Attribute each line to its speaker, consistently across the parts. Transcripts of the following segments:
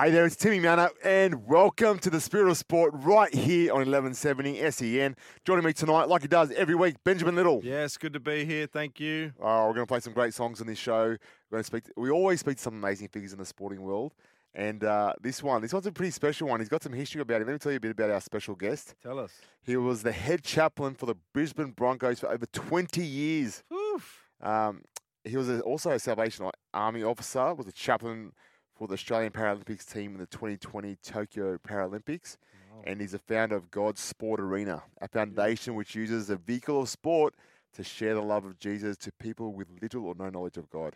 Speaker 1: Hey there, it's Timmy Mannah, and welcome to the Spirit of Sport right here on 1170 SEN. Joining me tonight, like he does every week, Benjamin Little.
Speaker 2: Yes, good to be here. Thank you.
Speaker 1: Oh, we're going to play some great songs on this show. We're going to speak. we always speak to some amazing figures in the sporting world, and uh, this one, this one's a pretty special one. He's got some history about him. Let me tell you a bit about our special guest.
Speaker 2: Tell us.
Speaker 1: He was the head chaplain for the Brisbane Broncos for over 20 years.
Speaker 2: Oof.
Speaker 1: Um, he was a, also a Salvation Army officer. Was a chaplain for the Australian Paralympics team in the 2020 Tokyo Paralympics.
Speaker 2: Wow.
Speaker 1: And he's a founder of God's Sport Arena, a foundation which uses a vehicle of sport to share the love of Jesus to people with little or no knowledge of God.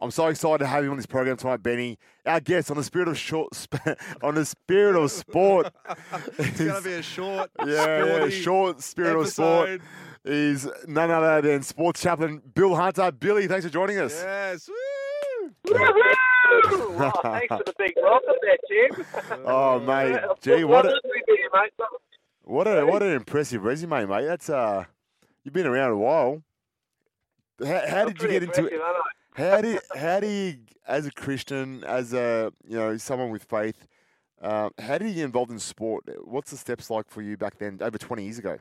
Speaker 1: I'm so excited to have you on this program tonight, Benny. Our guest on the spirit of short, on the spirit of sport.
Speaker 2: it's going to be a short,
Speaker 1: yeah, yeah, short spirit
Speaker 2: episode.
Speaker 1: of sport. Is none other than sports chaplain Bill Hunter. Billy, thanks for joining us.
Speaker 2: Yes.
Speaker 3: Woo! oh, thanks for the big welcome there, Jim.
Speaker 1: Oh, mate. Gee, what a,
Speaker 3: Lovely to be here, mate.
Speaker 1: what a what an impressive resume, mate. That's uh, you've been around a while. How, how did you get into it?
Speaker 3: impressive, aren't I?
Speaker 1: How do you, how do you, as a Christian, as a you know someone with faith, um, how did you get involved in sport? What's the steps like for you back then, over twenty years ago?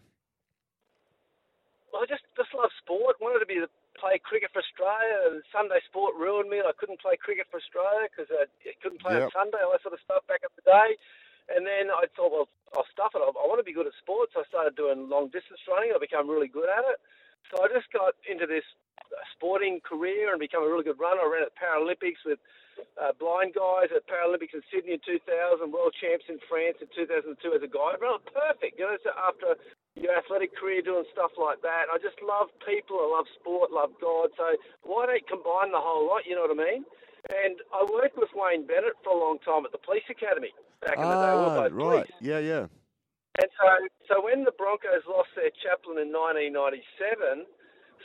Speaker 3: Well, I just just love sport. Wanted to be the, play cricket for Australia. And Sunday sport ruined me. I couldn't play cricket for Australia because I couldn't play
Speaker 1: Yep.
Speaker 3: on Sunday. All that sort of stuff back in the day. And then I thought, well, I'll stuff it. I, I want to be good at sports. I started doing long distance running. I became really good at it. So I just got into this uh, sporting career and become a really good runner. I ran at Paralympics with uh, blind guys at Paralympics in Sydney in 2000, world champs in France in 2002 as a guide. Well, perfect. You know, so after your athletic career doing stuff like that, I just love people. I love sport, love God. So why don't you combine the whole lot? You know what I mean? And I worked with Wayne Bennett for a long time at the police academy back in the day. We were
Speaker 1: Ah,
Speaker 3: both
Speaker 1: right.
Speaker 3: police.
Speaker 1: Yeah, yeah.
Speaker 3: And so, so when the Broncos lost their chaplain in 1997,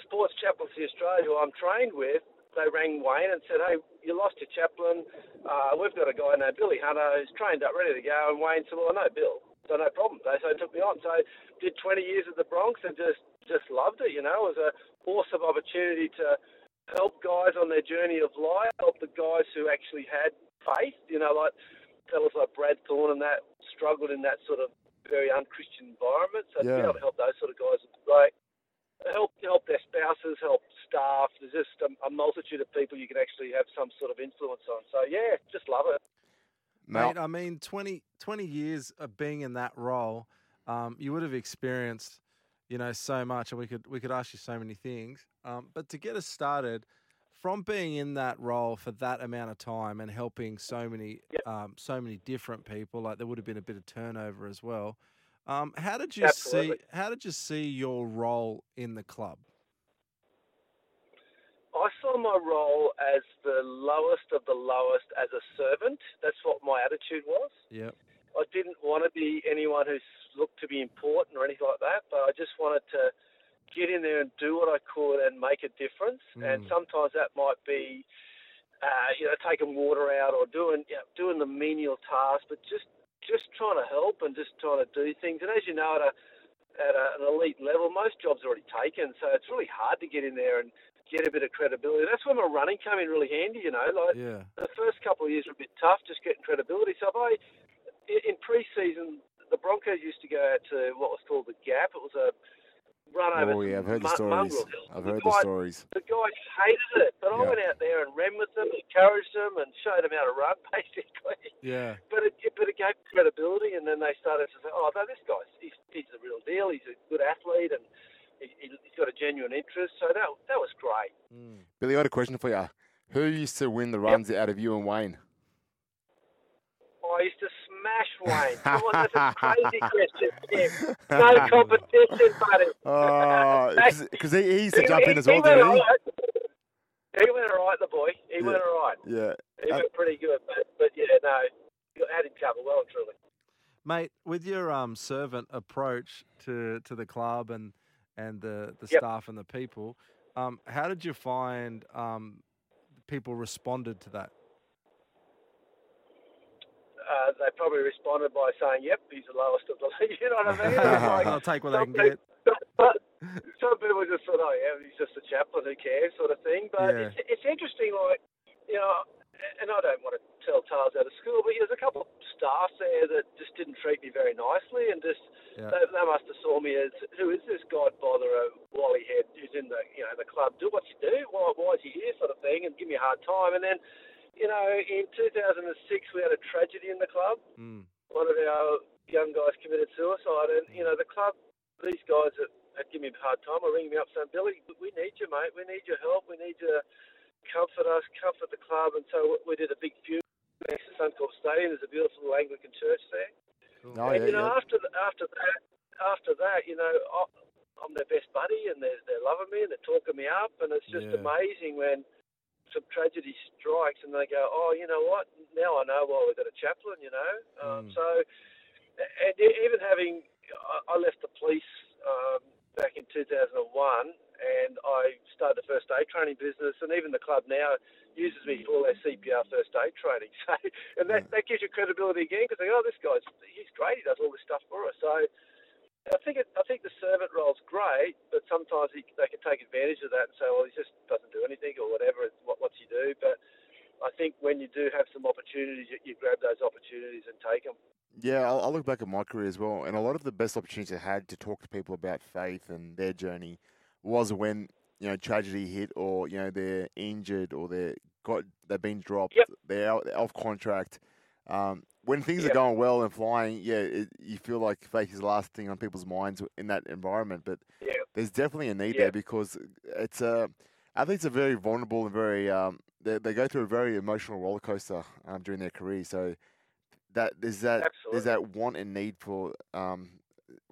Speaker 3: Sports Chaplaincy Australia, who I'm trained with, they rang Wayne and said, "Hey, you lost your chaplain. Uh, we've got a guy named Billy Hunter who's trained up, ready to go." And Wayne said, "Well, I know Bill, so no problem." They so took me on. So did 20 years at the Bronx and just just loved it. You know, it was an awesome opportunity to help guys on their journey of life, help the guys who actually had faith. You know, like fellas like Brad Thorn and that struggled in that sort of very unchristian environment. So to be able to help those sort of guys is great. Help help their spouses, help staff. There's just a, a multitude of people you can actually have some sort of influence on. So yeah, just love it.
Speaker 2: Mate, I mean, 20, 20 years of being in that role, um, you would have experienced, you know, so much, and we could we could ask you so many things. Um, but to get us started, from being in that role for that amount of time and helping so many
Speaker 3: Yep.
Speaker 2: um, so many different people, like there would have been a bit of turnover as well. Um, how did you
Speaker 3: Absolutely.
Speaker 2: see? How did you see your role in the club?
Speaker 3: I saw my role as the lowest of the lowest as a servant. That's what my attitude was.
Speaker 2: Yep.
Speaker 3: I didn't want to be anyone who looked to be important or anything like that, but I just wanted to get in there and do what I could and make a difference. And
Speaker 2: Mm.
Speaker 3: sometimes that might be, uh, you know, taking water out or doing you know, doing the menial tasks, but just just trying to help and just trying to do things. And as you know, at a at a, an elite level, most jobs are already taken, so it's really hard to get in there and get a bit of credibility. That's where my running came in really handy. You know, like
Speaker 2: Yeah.
Speaker 3: the first couple of years were a bit tough, just getting credibility. So if I, in in pre-season, the Broncos used to go out to what was called the Gap. It was a run over.
Speaker 1: oh yeah, I've heard the stories. I've
Speaker 3: The
Speaker 1: heard the stories.
Speaker 3: The guys hated it, but I went out there and ran with them, encouraged them, and showed them how to run, basically.
Speaker 2: Yeah.
Speaker 3: But it, but it gave credibility, and then they started to say, "Oh, no, this guy's he's, he's the real deal. He's a good athlete, and he, he's got a genuine interest." So that that was great.
Speaker 2: Mm.
Speaker 1: Billy, I got a question for you. Who used to win the runs out of you and Wayne?
Speaker 3: I used to smash Wayne. Come on, that's a crazy question. Tim. No competition, buddy.
Speaker 1: Oh, because he, he used to jump
Speaker 3: he-
Speaker 1: in as well,
Speaker 3: went
Speaker 1: didn't he?
Speaker 3: all right. He went all right, the boy. He
Speaker 1: Yeah.
Speaker 3: went all right.
Speaker 1: Yeah.
Speaker 3: He
Speaker 1: Uh,
Speaker 3: went pretty good, but, but yeah, no, you had him covered well and truly.
Speaker 2: Mate, with your um, servant approach to, to the club and and the, the
Speaker 3: Yep.
Speaker 2: staff and the people, um, how did you find um, people responded to that?
Speaker 3: Uh, they probably responded by saying, "Yep, he's the lowest of the league." You know what I mean? Like,
Speaker 2: I'll take what I can get.
Speaker 3: But some people just thought, oh yeah, he's just a chaplain, who cares, sort of thing. But
Speaker 2: Yeah.
Speaker 3: it's, it's interesting, like you know, and I don't want to tell tales out of school, but there's a couple of staff there that just didn't treat me very nicely, and just
Speaker 2: Yeah.
Speaker 3: they, they must have saw me as who is this God botherer Wally Head who's in the you know the club? Do what you do. Why why is he here? Sort of thing, and give me a hard time. And then, you know, in 2006 we had a tragedy in the club.
Speaker 2: Mm.
Speaker 3: One of our young guys committed suicide, and you know the club, these guys that had given me a hard time are ringing me up saying, Billy, we need you, mate. We need your help. We need you to comfort us, comfort the club. And so we did a big funeral next to Suncorp Stadium. There's a beautiful little Anglican church there.
Speaker 2: Cool.
Speaker 1: Oh,
Speaker 3: and
Speaker 1: yeah,
Speaker 3: you know,
Speaker 1: yeah.
Speaker 3: after the, after that, after that, you know, I- I'm their best buddy, and they're they're loving me, and they're talking me up, and it's just
Speaker 2: Yeah.
Speaker 3: amazing when some tragedy strikes, and they go, oh, you know what? Now I know why we've got a chaplain. You know, um,
Speaker 2: Mm.
Speaker 3: so and even having, I- I left the police um, back in 2001, and I started the first aid training business, and even the club now uses me for all their CPR first aid training. So, and that,
Speaker 1: Yeah.
Speaker 3: that gives you credibility again because they go, oh, this guy's he's great. He does all this stuff for us. So, I think it, I think the servant role's great, but sometimes he, they can take advantage of that and say, well, he just doesn't do anything or whatever. it's What, what's he do? But I think when you do have some opportunities, you, you grab those opportunities and take them.
Speaker 1: Yeah, I'll look back at my career as well, and a lot of the best opportunities I had to talk to people about faith and their journey was when you know tragedy hit, or you know they're injured, or they're got they've been dropped,
Speaker 3: Yep.
Speaker 1: they're out, off contract. Um, when things are going well and flying, yeah, it, you feel like faith is the last thing on people's minds in that environment. But
Speaker 3: Yeah.
Speaker 1: there's definitely a need
Speaker 3: Yeah.
Speaker 1: there because it's a athletes are very vulnerable and very um, they they go through a very emotional roller coaster um, during their career. So that there's that there's that want and need for um,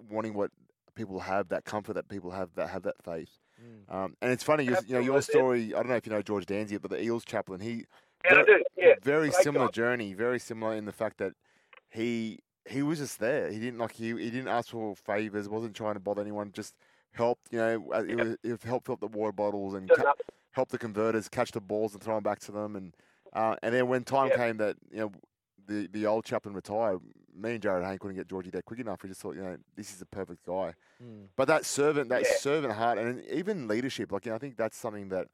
Speaker 1: wanting what people have, that comfort that people have that have that faith.
Speaker 2: Mm.
Speaker 1: Um, and it's funny, you you know, your story. I don't know if you know George Danziger, but the Eels chaplain. He
Speaker 3: Yeah, I
Speaker 1: very,
Speaker 3: do. Yeah.
Speaker 1: very
Speaker 3: great
Speaker 1: similar
Speaker 3: guy.
Speaker 1: journey, very similar in the fact that he he was just there. He didn't like he he didn't ask for favors, wasn't trying to bother anyone. Just helped, you know, uh, it was, it helped fill up the water bottles and ca-
Speaker 3: up.
Speaker 1: help the converters catch the balls and throw them back to them. And uh, and then when time
Speaker 3: Yep.
Speaker 1: came that you know the the old chaplain retired, me and Jarryd Hayne couldn't get Georgie there quick enough. We just thought, you know, this is the perfect guy.
Speaker 2: Mm.
Speaker 1: But that servant, that
Speaker 3: Yeah.
Speaker 1: servant heart, and even leadership, like you know, I think that's something that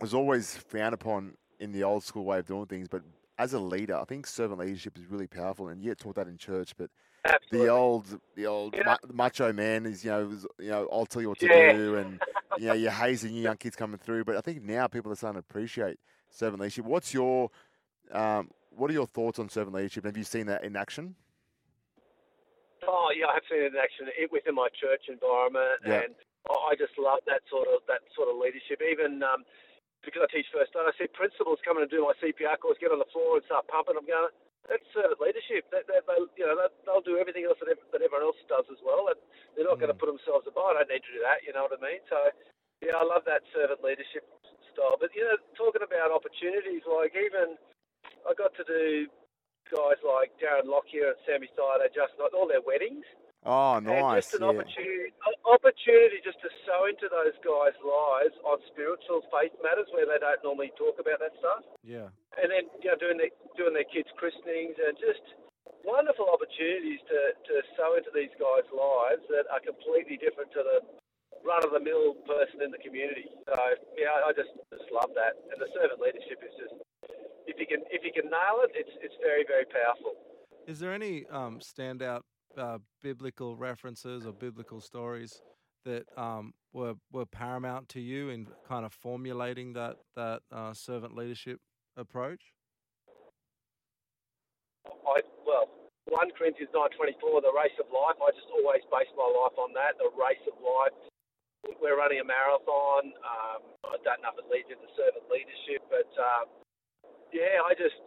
Speaker 1: was always frowned upon in the old school way of doing things. But as a leader, I think servant leadership is really powerful, and you get taught that in church. But
Speaker 3: Absolutely.
Speaker 1: the old, the old
Speaker 3: Yeah.
Speaker 1: ma- macho man is, you know, was, you know, I'll tell you what to
Speaker 3: Yeah.
Speaker 1: do, and you know, you're hazing your young kids coming through. But I think now people are starting to appreciate servant leadership. What's your, um, what are your thoughts on servant leadership? Have you seen that in action?
Speaker 3: Oh yeah, I have seen it in action it, within my church environment,
Speaker 1: Yeah.
Speaker 3: and I I just love that sort of that sort of leadership. Even um, because I teach first aid, I see principals coming and do my CPR course, get on the floor and start pumping. I'm going, that's servant leadership. They, they, they, you know, they, they'll do everything else that, that everyone else does as well. And they're not going to
Speaker 2: Mm.
Speaker 3: put themselves above. I don't need to do that. You know what I mean? So yeah, I love that servant leadership style. But you know, talking about opportunities, like even I got to do guys like Darren Lockyer and Sammy Thaiday, just not all their weddings.
Speaker 1: Oh,
Speaker 3: And
Speaker 1: nice.
Speaker 3: just an
Speaker 1: yeah.
Speaker 3: opportunity, opportunity just to sow into those guys' lives on spiritual faith matters where they don't normally talk about that stuff.
Speaker 2: Yeah.
Speaker 3: And then you know doing their doing their kids' christenings and just wonderful opportunities to, to sow into these guys' lives that are completely different to the run of the mill person in the community. So yeah, I just just love that. And the servant leadership is just if you can if you can nail it, it's it's very very powerful.
Speaker 2: Is there any um, standout uh, biblical references or biblical stories that um, were were paramount to you in kind of formulating that that uh, servant leadership approach?
Speaker 3: I well, one Corinthians nine twenty four, the race of life. I just always base my life on that. The race of life. We're running a marathon. Um, I don't know if it leads into servant leadership, but um, yeah, I just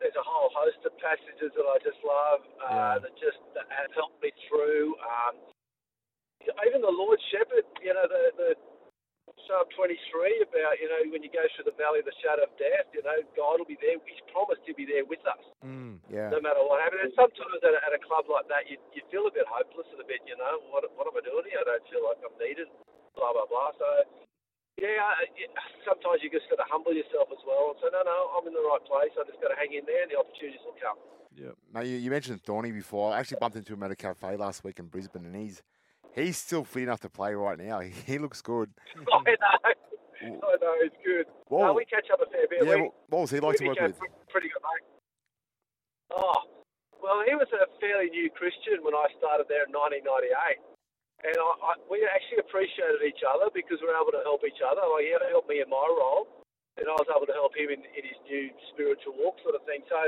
Speaker 3: there's a whole host of passages that I just love uh,
Speaker 2: Yeah.
Speaker 3: that just that have helped me through. Um, even the Lord Shepherd, you know, the the Psalm 23 about you know when you go through the valley of the shadow of death, you know God will be there. He's promised to be there with us
Speaker 2: Mm.
Speaker 1: Yeah.
Speaker 3: no matter what happens. And sometimes at a, at a club like that, you you feel a bit hopeless and a bit, you know, what what am I doing here? I don't feel like I'm needed. Blah blah blah. So yeah, it, sometimes you just got to humble yourself as well and say, no, no, I'm in the right place. I just got to hang in there, and the opportunities will come.
Speaker 2: Yeah.
Speaker 1: Mate, you, you mentioned Thorny before. I actually bumped into him at a cafe last week in Brisbane, and he's he's still fit enough to play right now. He, he looks good.
Speaker 3: I know. I know he's good. No, we catch up a fair bit.
Speaker 1: yeah,
Speaker 3: we,
Speaker 1: what was he like to work with?
Speaker 3: pretty good mate. Oh, well, he was a fairly new Christian when I started there in 1998. And I, I, we actually appreciated each other because we were able to help each other. Like, he helped me in my role, and I was able to help him in, in his new spiritual walk sort of thing. So,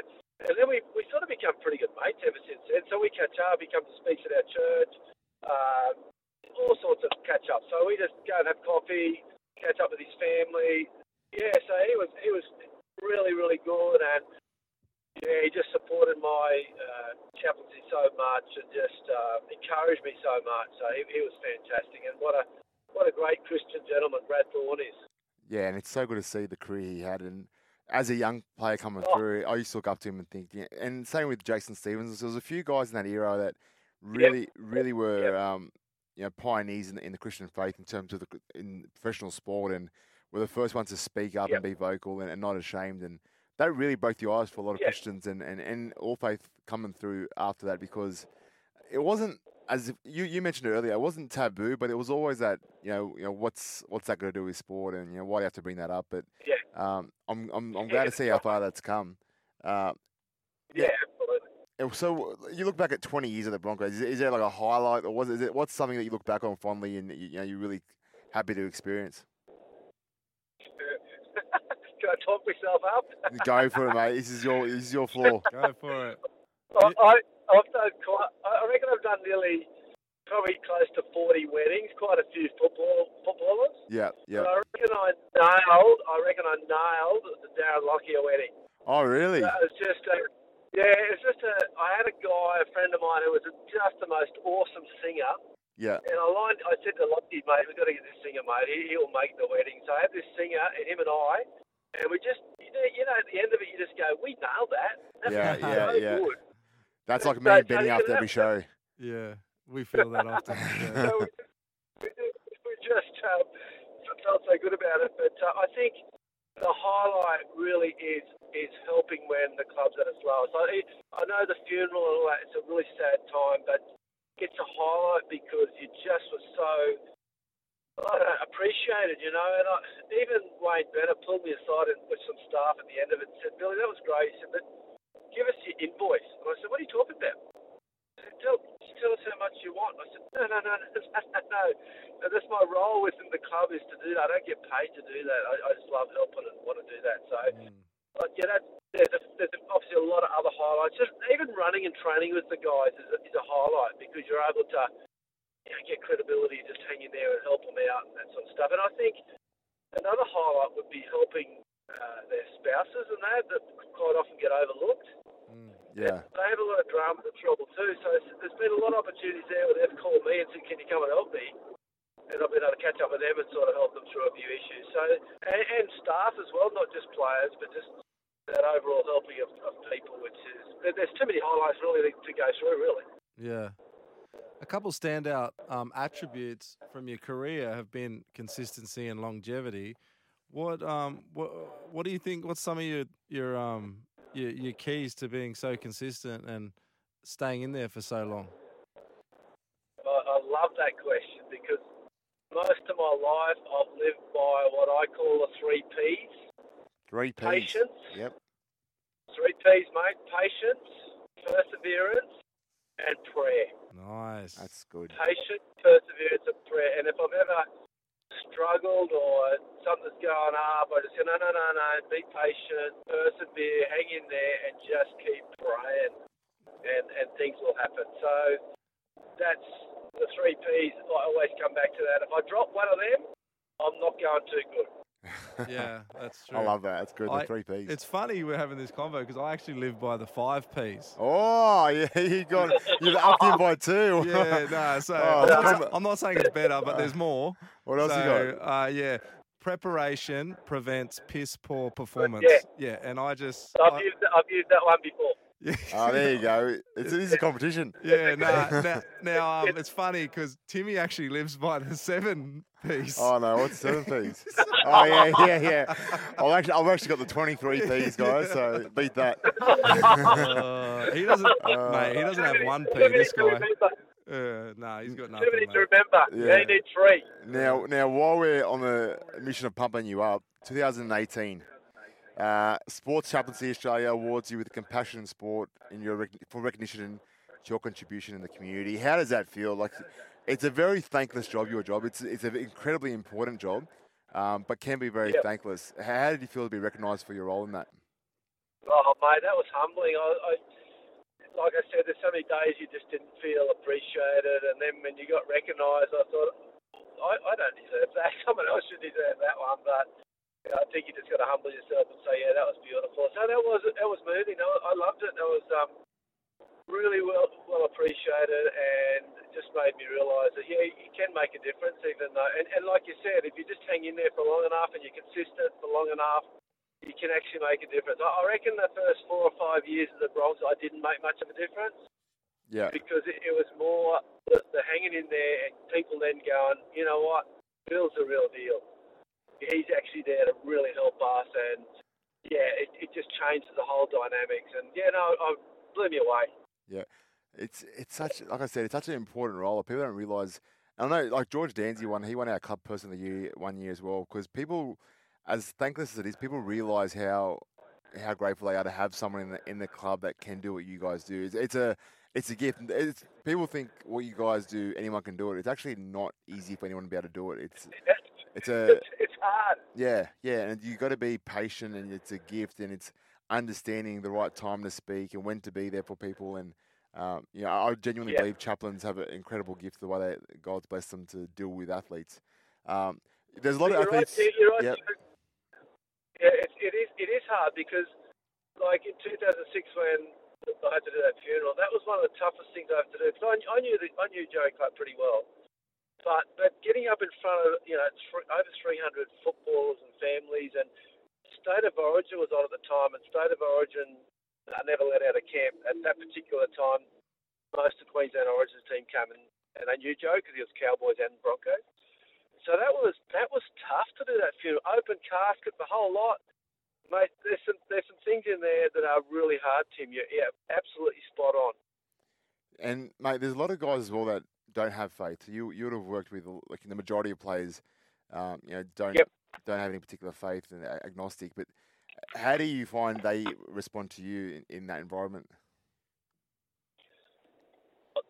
Speaker 3: and then we, we sort of become pretty good mates ever since then. So we catch up, he comes to speak at our church, um, all sorts of catch up. So we just go and have coffee, catch up with his family. Yeah, so he was he was really really good, and yeah, he just supported my uh, chaplaincy so much and just uh, encouraged me so much. So he, he was fantastic, and what a what a great Christian gentleman Brad Thorn is.
Speaker 1: Yeah, and it's so good to see the career he had. And as a young player coming
Speaker 3: Oh.
Speaker 1: through, I used to look up to him and think, yeah, and same with Jason Stevens. There was a few guys in that era that really, really were, um, you know, pioneers in the, in the Christian faith in terms of the in professional sport, and were the first ones to speak up
Speaker 3: Yep.
Speaker 1: and be vocal and, and not ashamed. And that really broke the ice for a lot of
Speaker 3: Yeah.
Speaker 1: Christians and, and, and all faith coming through after that because it wasn't as if, you, you mentioned it earlier, it wasn't taboo, but it was always that you know you know what's what's that going to do with sport, and you know why do you have to bring that up? But
Speaker 3: Yeah.
Speaker 1: um, I'm I'm I'm
Speaker 3: Yeah,
Speaker 1: glad to see how far that's come. Uh,
Speaker 3: Yeah, absolutely.
Speaker 1: so you look back at 20 years of the Broncos. Is, is there like a highlight, or was it, is it what's something that you look back on fondly and you, you know you're really happy to experience?
Speaker 3: Can I talk myself up?
Speaker 1: Go for it, mate. This is your this is your floor.
Speaker 2: Go for it.
Speaker 3: I, I, I've done quite, I reckon I've done nearly, probably close to 40 weddings, quite a few football footballers.
Speaker 1: Yeah, yeah.
Speaker 3: But I reckon I nailed, I reckon I nailed the Darren Lockyer wedding.
Speaker 1: Oh, really?
Speaker 3: That was just a, yeah, it's just a, I had a guy, a friend of mine, who was just the most awesome singer.
Speaker 1: Yeah,
Speaker 3: And I lined, I said to Lockie, mate, we've got to get this singer, mate. He, he'll make the wedding. So I had this singer, and him and I, and we just, you know, you know, at the end of it, you just go, we nailed that. That
Speaker 1: Yeah,
Speaker 3: was
Speaker 1: yeah,
Speaker 3: so
Speaker 1: yeah.
Speaker 3: good.
Speaker 1: that's like
Speaker 3: So-
Speaker 1: me and
Speaker 3: so
Speaker 1: Benny
Speaker 3: you
Speaker 1: after every show.
Speaker 2: Yeah, we feel that often. Yeah.
Speaker 3: so we, we just um, felt so good about it. But uh, I think the highlight really is is helping when the club's at its lowest. I, I know the funeral and all that; it's a really sad time, but it's a highlight because you just were so I know, appreciated, you know. And I, even Wayne Bennett pulled me aside and with some staff at the end of it and said, "Billy, that was great." He said, "But give us your invoice." And I said, "What are you talking about?" He said, tell, tell us how much you want. I said, no, no, no, no, no, no. That's my role within the club is to do that. I don't get paid to do that. I, I just love helping and want to do that. So,
Speaker 2: Mm.
Speaker 3: but yeah, that's, there's, a, there's obviously a lot of other highlights. Just even running and training with the guys is a, is a highlight because you're able to you know, get credibility just hanging there and help them out and that sort of stuff. And I think another highlight would be helping uh, their spouses and that that quite often get overlooked.
Speaker 2: Mm.
Speaker 1: Yeah,
Speaker 3: They have a lot of drama and trouble too, so there's been a lot of opportunities there where they've called me and said, "Can you come and help me?" And I've been able to catch up with them and sort of help them through a few issues. So and, and staff as well, not just players, but just that overall helping of, of people, which is there's too many highlights really to go through. Really,
Speaker 2: Yeah. A couple standout um, attributes from your career have been consistency and longevity. What um what what do you think? What's some of your your um your, your keys to being so consistent and staying in there for so long?
Speaker 3: I, I love that question because most of my life I've lived by what I call the three P's:
Speaker 1: three P's.
Speaker 3: patience,
Speaker 1: Yep.
Speaker 3: three P's, mate, patience, perseverance, and prayer.
Speaker 2: Nice.
Speaker 1: That's good.
Speaker 3: patience, perseverance, and prayer. And if I've ever struggled or something's going up, I just go, no, no, no, no, be patient, persevere, hang in there, and just keep praying, and and things will happen. So that's the three P's. I always come back to that. If I drop one of them, I'm not going too good.
Speaker 2: Yeah, that's true.
Speaker 1: I love that. It's good.
Speaker 2: I-
Speaker 1: the three P's.
Speaker 2: It's funny we're having this convo because I actually live by the five P's.
Speaker 1: Oh, yeah, you got you've upped him by two.
Speaker 2: Yeah, no. So
Speaker 1: Oh,
Speaker 2: I'm, not, I'm not saying it's better, but there's more.
Speaker 1: What else
Speaker 2: so,
Speaker 1: you got?
Speaker 2: Uh, yeah, preparation prevents piss poor performance.
Speaker 3: Yeah.
Speaker 2: and I just.
Speaker 3: I've
Speaker 2: I-
Speaker 3: used I've used that one before.
Speaker 2: yeah,
Speaker 1: Oh, there you go. It's, it is a competition.
Speaker 2: Yeah, no. now, now um, it's funny because Timmy actually lives by the seven piece.
Speaker 1: Oh no, what's seven P's? Oh yeah, yeah, yeah. I've actually, I've actually got the twenty-three P's, guys. So beat that.
Speaker 2: Uh, he doesn't,
Speaker 1: Uh,
Speaker 2: mate. He doesn't have one P. This guy.
Speaker 3: P's, mate.
Speaker 2: Uh, nah, he's got
Speaker 3: Too
Speaker 2: nothing.
Speaker 3: many
Speaker 2: mate.
Speaker 3: to remember.
Speaker 1: Yeah.
Speaker 3: You need three.
Speaker 1: Now, now, while we're on the mission of pumping you up, 2018, uh, Sports Chaplaincy Australia awards you with Compassion in Sport in your rec- for recognition to your contribution in the community. How does that feel? Like, it's a very thankless job. Your job. It's it's an incredibly important job, um, but can be very
Speaker 3: Yep.
Speaker 1: thankless. How did you feel to be recognised for your role in that?
Speaker 3: Oh, mate, that was humbling. I, I, like I said, there's so many days you just didn't feel appreciated, and then when you got recognised, I thought, I, I don't deserve that. Someone else should deserve that one, but you know, I think you just got to humble yourself and say, yeah, that was beautiful. So that was that was moving. I, I loved it. That was um, really well well appreciated, and just made me realise that yeah, you can make a difference, even though, and, and like you said, if you just hang in there for long enough and you're consistent for long enough you can actually make a difference. I I reckon the first four or five years of the Bronx, I didn't make much of a difference
Speaker 1: Yeah,
Speaker 3: because it, it was more the, the hanging in there and people then going, you know what, Bill's the real deal. He's actually there to really help us, and yeah, it, it just changes the whole dynamics. And yeah, no, I blew me away.
Speaker 1: It's it's such like I said, it's such an important role. People don't realise. I know, like George Danzy won. He won our club person of the year one year as well. Because people, as thankless as it is, people realise how how grateful they are to have someone in the in the club that can do what you guys do. It's, it's a it's a gift. It's, people think what you guys do, anyone can do it. It's actually not easy for anyone to be able to do it. It's it's a
Speaker 3: It's, it's hard.
Speaker 1: yeah, yeah, and you got to be patient, and it's a gift, and it's understanding the right time to speak and when to be there for people. And um, you know, I genuinely
Speaker 3: Yeah.
Speaker 1: believe chaplains have an incredible gift the way they, God's blessed them to deal with athletes. Um, there's a lot of
Speaker 3: you're right,
Speaker 1: athletes.
Speaker 3: Steve, you're right.
Speaker 1: Yep.
Speaker 3: Yeah, it, it is. It is hard because, like in 2006, when I had to do that funeral, that was one of the toughest things I had to do. Because I, I knew the, I knew Joey Clark pretty well, but but getting up in front of you know over 300 footballers and families, and State of Origin was on at the time, and State of Origin I never let out of camp at that particular time. Most of Queensland Origins team came and, and they knew Joe because he was Cowboys and Broncos. So that was that was tough to do that funeral. Open casket, the whole lot. Mate, there's some there's some things in there that are really hard, Tim. You're yeah, absolutely spot on.
Speaker 1: And mate, there's a lot of guys as well that don't have faith. You you would have worked with like the majority of players, um, you know, don't
Speaker 3: Yep.
Speaker 1: Don't have any particular faith and agnostic. But how do you find they respond to you in, in that environment?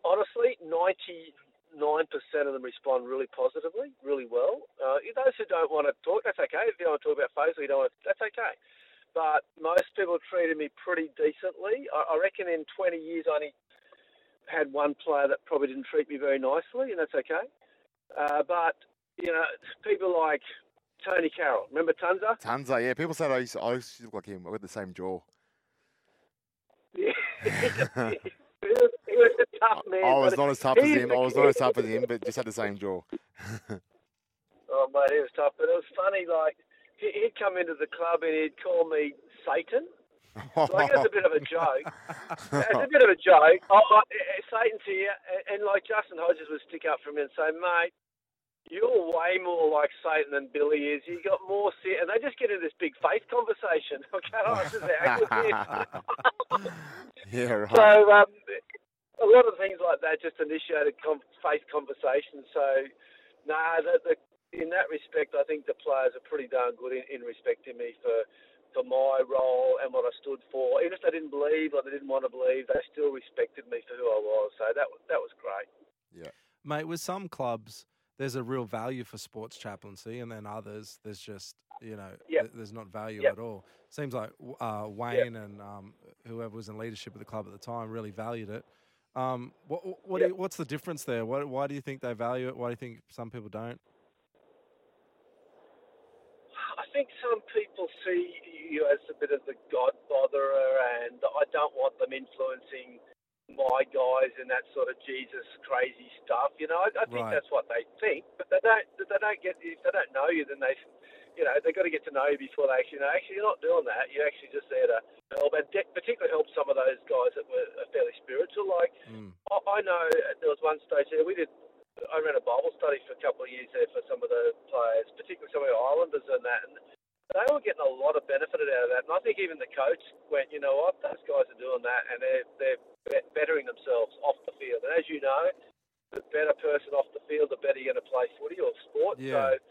Speaker 3: Honestly, ninety nine percent of them respond really positively, really well. Uh, those who don't want to talk, that's okay. If you don't want to talk about faith, you don't want, to, that's okay. But most people treated me pretty decently. I, I reckon in 20 years, I only had one player that probably didn't treat me very nicely, and that's okay. Uh, but you know, people like Tonie Carroll. Remember Tunza?
Speaker 1: Tanza, yeah. People said I used, to, I used to look like him. I got the same jaw.
Speaker 3: Yeah. he, was, he was a tough man.
Speaker 1: I was not as tough as him. I was not as tough as him, but just had the same jaw.
Speaker 3: Oh, mate, he was tough. But it was funny, like, he- he'd come into the club and he'd call me Satan. Like, it's a bit of a joke. It's a bit of a joke. Oh, Satan's here. And, and, like, Justin Hodges would stick up for me and say, mate, you're way more like Satan than Billy is. You got more sin. And they just get into this big faith conversation. Okay, this is how
Speaker 1: yeah, right.
Speaker 3: So um, a lot of things like that just initiated com- faith conversations. So, nah, the, the, in that respect, I think the players are pretty darn good in, in respecting me for for my role and what I stood for. Even if they didn't believe or they didn't want to believe, they still respected me for who I was. So that that was great.
Speaker 2: Yeah, mate, with some clubs, there's a real value for sports chaplaincy, and then others, there's just you know,
Speaker 3: Yep.
Speaker 2: th- there's not value
Speaker 3: Yep.
Speaker 2: at all. Seems like uh, Wayne and um, whoever was in leadership of the club at the time really valued it. Um, what what do you, what's the difference there? What, why do you think they value it? Why do you think some people don't?
Speaker 3: I think some people see you as a bit of the God botherer, and I don't want them influencing my guys and that sort of Jesus crazy stuff. You know, I, I think
Speaker 2: Right.
Speaker 3: that's what they think, but they don't. They don't get if they don't know you, then they, you know, they've got to get to know you before they actually know. Actually, you're not doing that. You're actually just there to help, and de- particularly help some of those guys that were fairly spiritual. Like
Speaker 2: Mm.
Speaker 3: I, I know there was one stage there we did. I ran a Bible study for a couple of years there for some of the players, particularly some of the Islanders and that. And they were getting a lot of benefit out of that. And I think even the coach went, you know what, those guys are doing that and they're, they're bettering themselves off the field. And as you know, the better person off the field, the better you're going to play footy or sport.
Speaker 2: Yeah.
Speaker 3: So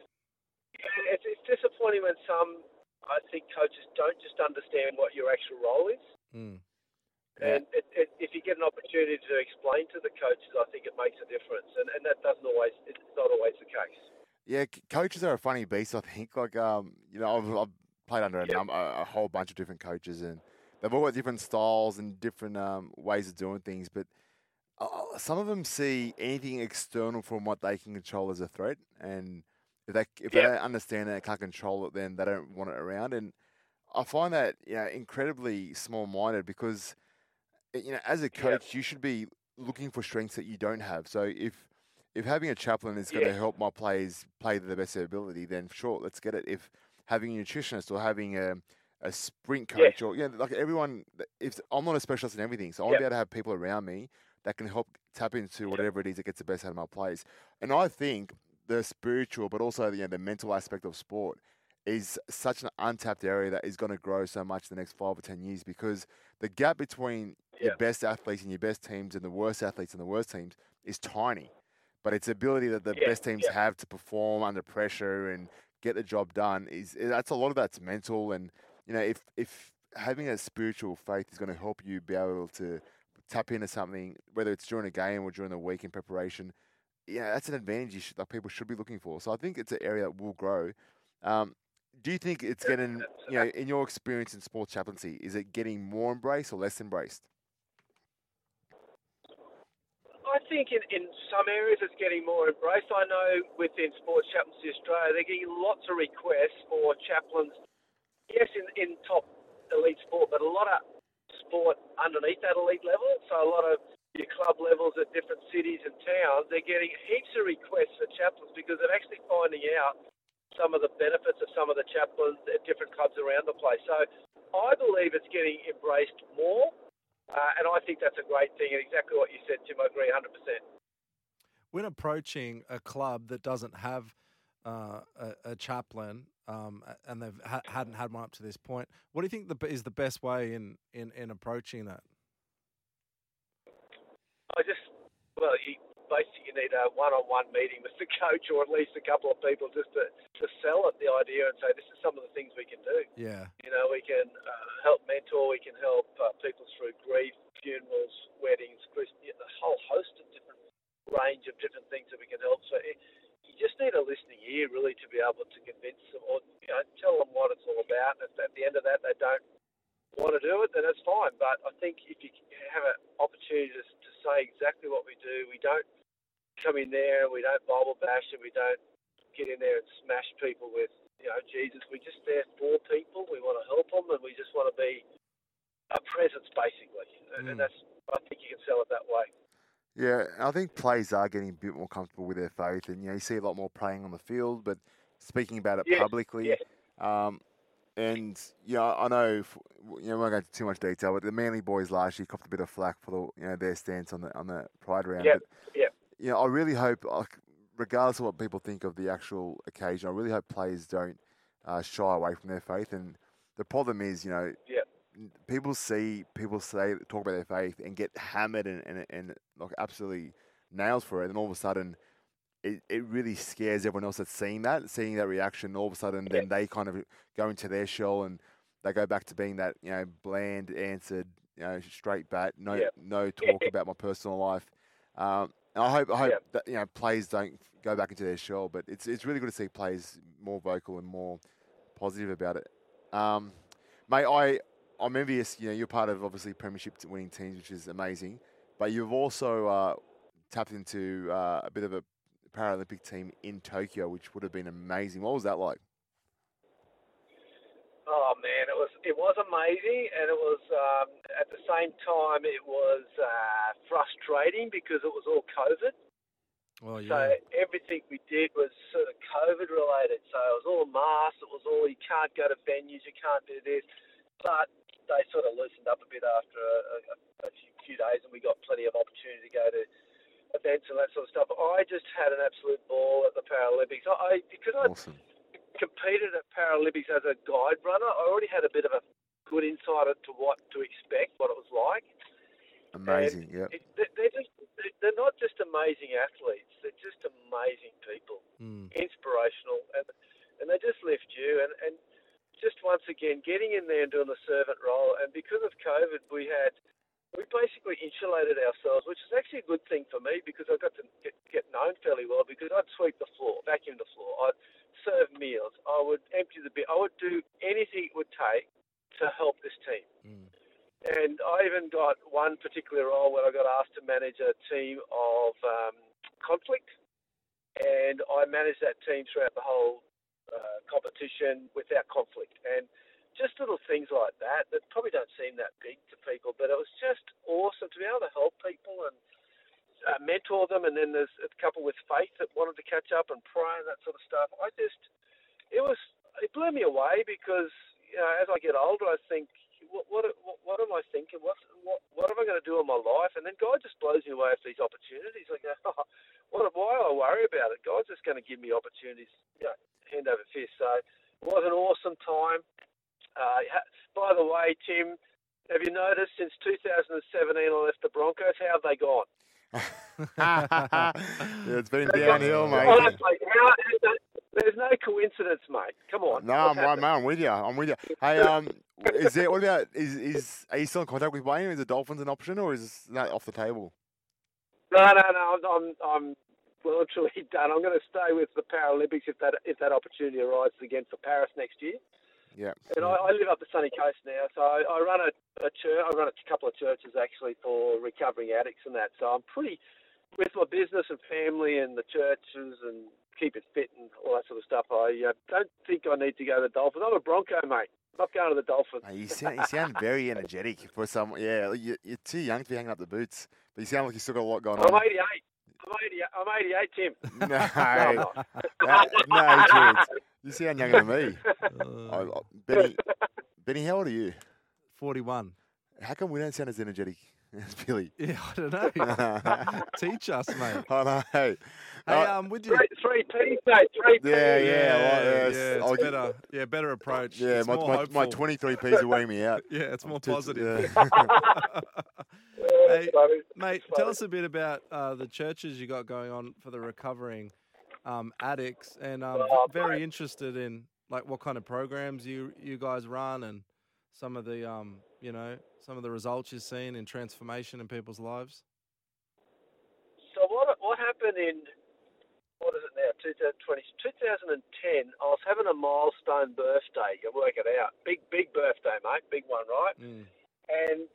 Speaker 3: yeah, it's, it's disappointing when some, I think, coaches don't just understand what your actual role is.
Speaker 2: Mm.
Speaker 1: Yeah.
Speaker 3: And it, it, if you get an opportunity to explain to the coaches, I think it makes a difference. And, and that doesn't always, it's not always the case.
Speaker 1: Yeah, coaches are a funny beast. I think. Like, um, you know, I've, I've played under a,
Speaker 3: Yeah.
Speaker 1: num- a, a whole bunch of different coaches, and they've all got different styles and different um, ways of doing things. But uh, some of them see anything external from what they can control as a threat, and if they if they don't understand it and can't control it, then they don't want it around. And I find that you know incredibly small-minded because uh, you know as a
Speaker 3: Yeah.
Speaker 1: coach you should be looking for strengths that you don't have. So if if having a chaplain is going to help my players play to the best of their ability, then sure, let's get it. If having a nutritionist or having a, a sprint
Speaker 3: Yeah.
Speaker 1: coach or yeah, like everyone, if I'm not a specialist in everything, so I want to be able to have people around me that can help tap into
Speaker 3: Yeah.
Speaker 1: whatever it is that gets the best out of my players. And I think the spiritual, but also the, you know, the mental aspect of sport is such an untapped area that is going to grow so much in the next five or ten years because the gap between your best athletes and your best teams and the worst athletes and the worst teams is tiny. But its ability that the
Speaker 3: Yeah,
Speaker 1: best teams
Speaker 3: yeah.
Speaker 1: have to perform under pressure and get the job done is that's a lot of that's mental and you know if if having a spiritual faith is going to help you be able to tap into something whether it's during a game or during the week in preparation yeah that's an advantage you should, that people should be looking for. So I think it's an area that will grow. Um, do you think it's getting you know in your experience in sports chaplaincy is it getting more embraced or less embraced
Speaker 3: I think in, in some areas it's getting more embraced. I know within Sports Chaplaincy Australia, they're getting lots of requests for chaplains. Yes, in, in top elite sport, but a lot of sport underneath that elite level. So a lot of your club levels at different cities and towns, they're getting heaps of requests for chaplains because they're actually finding out some of the benefits of some of the chaplains at different clubs around the place. So I believe it's getting embraced more. Uh, and I think that's a great thing, and exactly what you said, Tim. I agree 100%.
Speaker 2: When approaching a club that doesn't have uh, a, a chaplain um, and they've ha- hadn't had one up to this point, what do you think the, is the best way in, in, in approaching that?
Speaker 3: I just, well, you basically you need a one-on-one meeting with the coach, or at least a couple of people, just to, to sell it the idea and say, this is some of the things we can do.
Speaker 2: Yeah,
Speaker 3: You know, we can uh, help mentor, we can help uh, people through grief, funerals, weddings, Christ- yeah, a whole host of different range of different things that we can help. So it, you just need a listening ear, really, to be able to convince them or you know tell them what it's all about. And if at the end of that they don't want to do it, then that's fine. But I think if you have an opportunity to, to say exactly what we do, we don't come in there and we don't Bible bash and we don't get in there and smash people with you know Jesus. We're just there for people. We want to help them, and we just want to be a presence, basically. And,
Speaker 2: Mm.
Speaker 3: and that's I think you can sell it that way.
Speaker 1: Yeah, I think players are getting a bit more comfortable with their faith, and you know you see a lot more praying on the field, but speaking about it publicly.
Speaker 3: yes.
Speaker 1: Um, and yeah, I know you know we won't go into too much detail, but the Manly boys last year copped a bit of flack for the you know their stance on the on the Pride round. But
Speaker 3: yep.
Speaker 1: You know, I really hope, regardless of what people think of the actual occasion, I really hope players don't uh, shy away from their faith. And the problem is, you know,
Speaker 3: Yep.
Speaker 1: n- people see people say talk about their faith and get hammered and, and, and like absolutely nails for it, and all of a sudden. It, it really scares everyone else that's seeing that, seeing that reaction. All of a sudden, then they kind of go into their shell and they go back to being that you know bland, answered, you know, straight bat, no
Speaker 3: Yep.
Speaker 1: no talk about my personal life. Um, and I hope I hope
Speaker 3: Yep.
Speaker 1: that you know players don't go back into their shell, but it's it's really good to see players more vocal and more positive about it. Um, mate, I I'm envious. You know, you're part of obviously premiership winning teams, which is amazing. But you've also uh, tapped into uh, a bit of a Paralympic team in Tokyo, which would have been amazing. What was that like?
Speaker 3: Oh man, it was it was amazing, and it was um, at the same time it was uh, frustrating because it was all COVID.
Speaker 2: well,
Speaker 3: So everything we did was sort of COVID related. So it was all masks. It was all you can't go to venues, you can't do this. But they sort of loosened up a bit after a, a, a few, few days, and we got plenty of opportunity to go to events and that sort of stuff. I just had an absolute ball at the Paralympics. I, I because I
Speaker 1: Awesome.
Speaker 3: Competed at Paralympics as a guide runner, I already had a bit of a good insight into what to expect, what it was like.
Speaker 1: Amazing. Yeah.
Speaker 3: They're just they- they're not just amazing athletes; they're just amazing people,
Speaker 2: Mm.
Speaker 3: inspirational, and and they just lift you. And and just once again, getting in there and doing the servant role. And because of COVID, we had we basically insulated ourselves, which is actually a good thing for me because I got to get, get known fairly well. Because I'd sweep the floor, vacuum the floor, I'd serve meals, I would empty the bin, I would do anything it would take to help this team.
Speaker 2: Mm.
Speaker 3: And I even got one particular role where I got asked to manage a team of um, conflict, and I managed that team throughout the whole uh, competition without conflict. And just little things like that that probably don't seem that big to people, but it was just awesome to be able to help people and uh, mentor them. And then there's a couple with faith that wanted to catch up and pray and that sort of stuff. I just, it was, it blew me away because you know, as I get older, I think, what, what, what, am I thinking? What, what, what am I going to do in my life? And then God just blows me away with these opportunities. I go, oh, what, why do I worry about it? God's just going to give me opportunities, you know, hand over fist. So it was an awesome time. Uh, by the way, Tim, have you noticed since 2017 I left the Broncos, how have they gone?
Speaker 1: Yeah, it's been downhill, mate.
Speaker 3: Honestly, how, there's, no, there's no coincidence, mate. Come on.
Speaker 1: No, I'm, I'm,
Speaker 3: happening?
Speaker 1: I'm with you. I'm with you. Hey, um, is there? What about? Is is? Are you still in contact with Wayne? Is the Dolphins an option, or is that off the table?
Speaker 3: No, no, no. I'm, I'm, I'm well done. I'm going to stay with the Paralympics if that if that opportunity arises again for Paris next year.
Speaker 1: Yeah.
Speaker 3: And I, I live up the sunny coast now, so I, I run a, a church. I run a couple of churches actually for recovering addicts and that. So I'm pretty with my business and family and the churches and keep it fit and all that sort of stuff. I uh, don't think I need to go to the Dolphins. I'm a Bronco, mate. Not going to the Dolphins.
Speaker 1: Hey, you sound you sound very energetic for some. Yeah, you, you're too young to be hanging up the boots, but you sound like you still got a lot going
Speaker 3: I'm
Speaker 1: on.
Speaker 3: 88. I'm 88. I'm 88, Tim.
Speaker 1: No,
Speaker 3: No, I'm
Speaker 1: no, no. You sound younger than me.
Speaker 2: Uh,
Speaker 1: I, Benny, Benny, how old are you?
Speaker 2: 41.
Speaker 1: How come we don't sound as energetic as Billy?
Speaker 2: Yeah, I don't know. Teach us, mate.
Speaker 1: I know. Hey,
Speaker 2: Hey,
Speaker 1: Uh,
Speaker 2: um, would you?
Speaker 3: Three, three P's, mate. Three P's.
Speaker 1: Yeah, yeah, well,
Speaker 2: yeah,
Speaker 1: yes,
Speaker 2: it's
Speaker 1: I'll gi-
Speaker 2: better. Yeah, better approach.
Speaker 1: yeah,
Speaker 2: it's
Speaker 1: my,
Speaker 2: more
Speaker 1: my, my 23 P's are wearing me out.
Speaker 2: Yeah, it's more
Speaker 1: Just-
Speaker 2: positive.
Speaker 1: yeah.
Speaker 2: Hey, Mate, tell us a bit about uh, the churches you got going on for the recovering um, addicts, and um,
Speaker 3: Oh,
Speaker 2: very interested in like what kind of programs you you guys run and some of the um, you know some of the results you've seen in transformation in people's lives.
Speaker 3: So what what happened in what is it now? 2020, 2010. I was having a milestone birthday. You work it out. Big big birthday, mate. Big one, right?
Speaker 2: Mm.
Speaker 3: And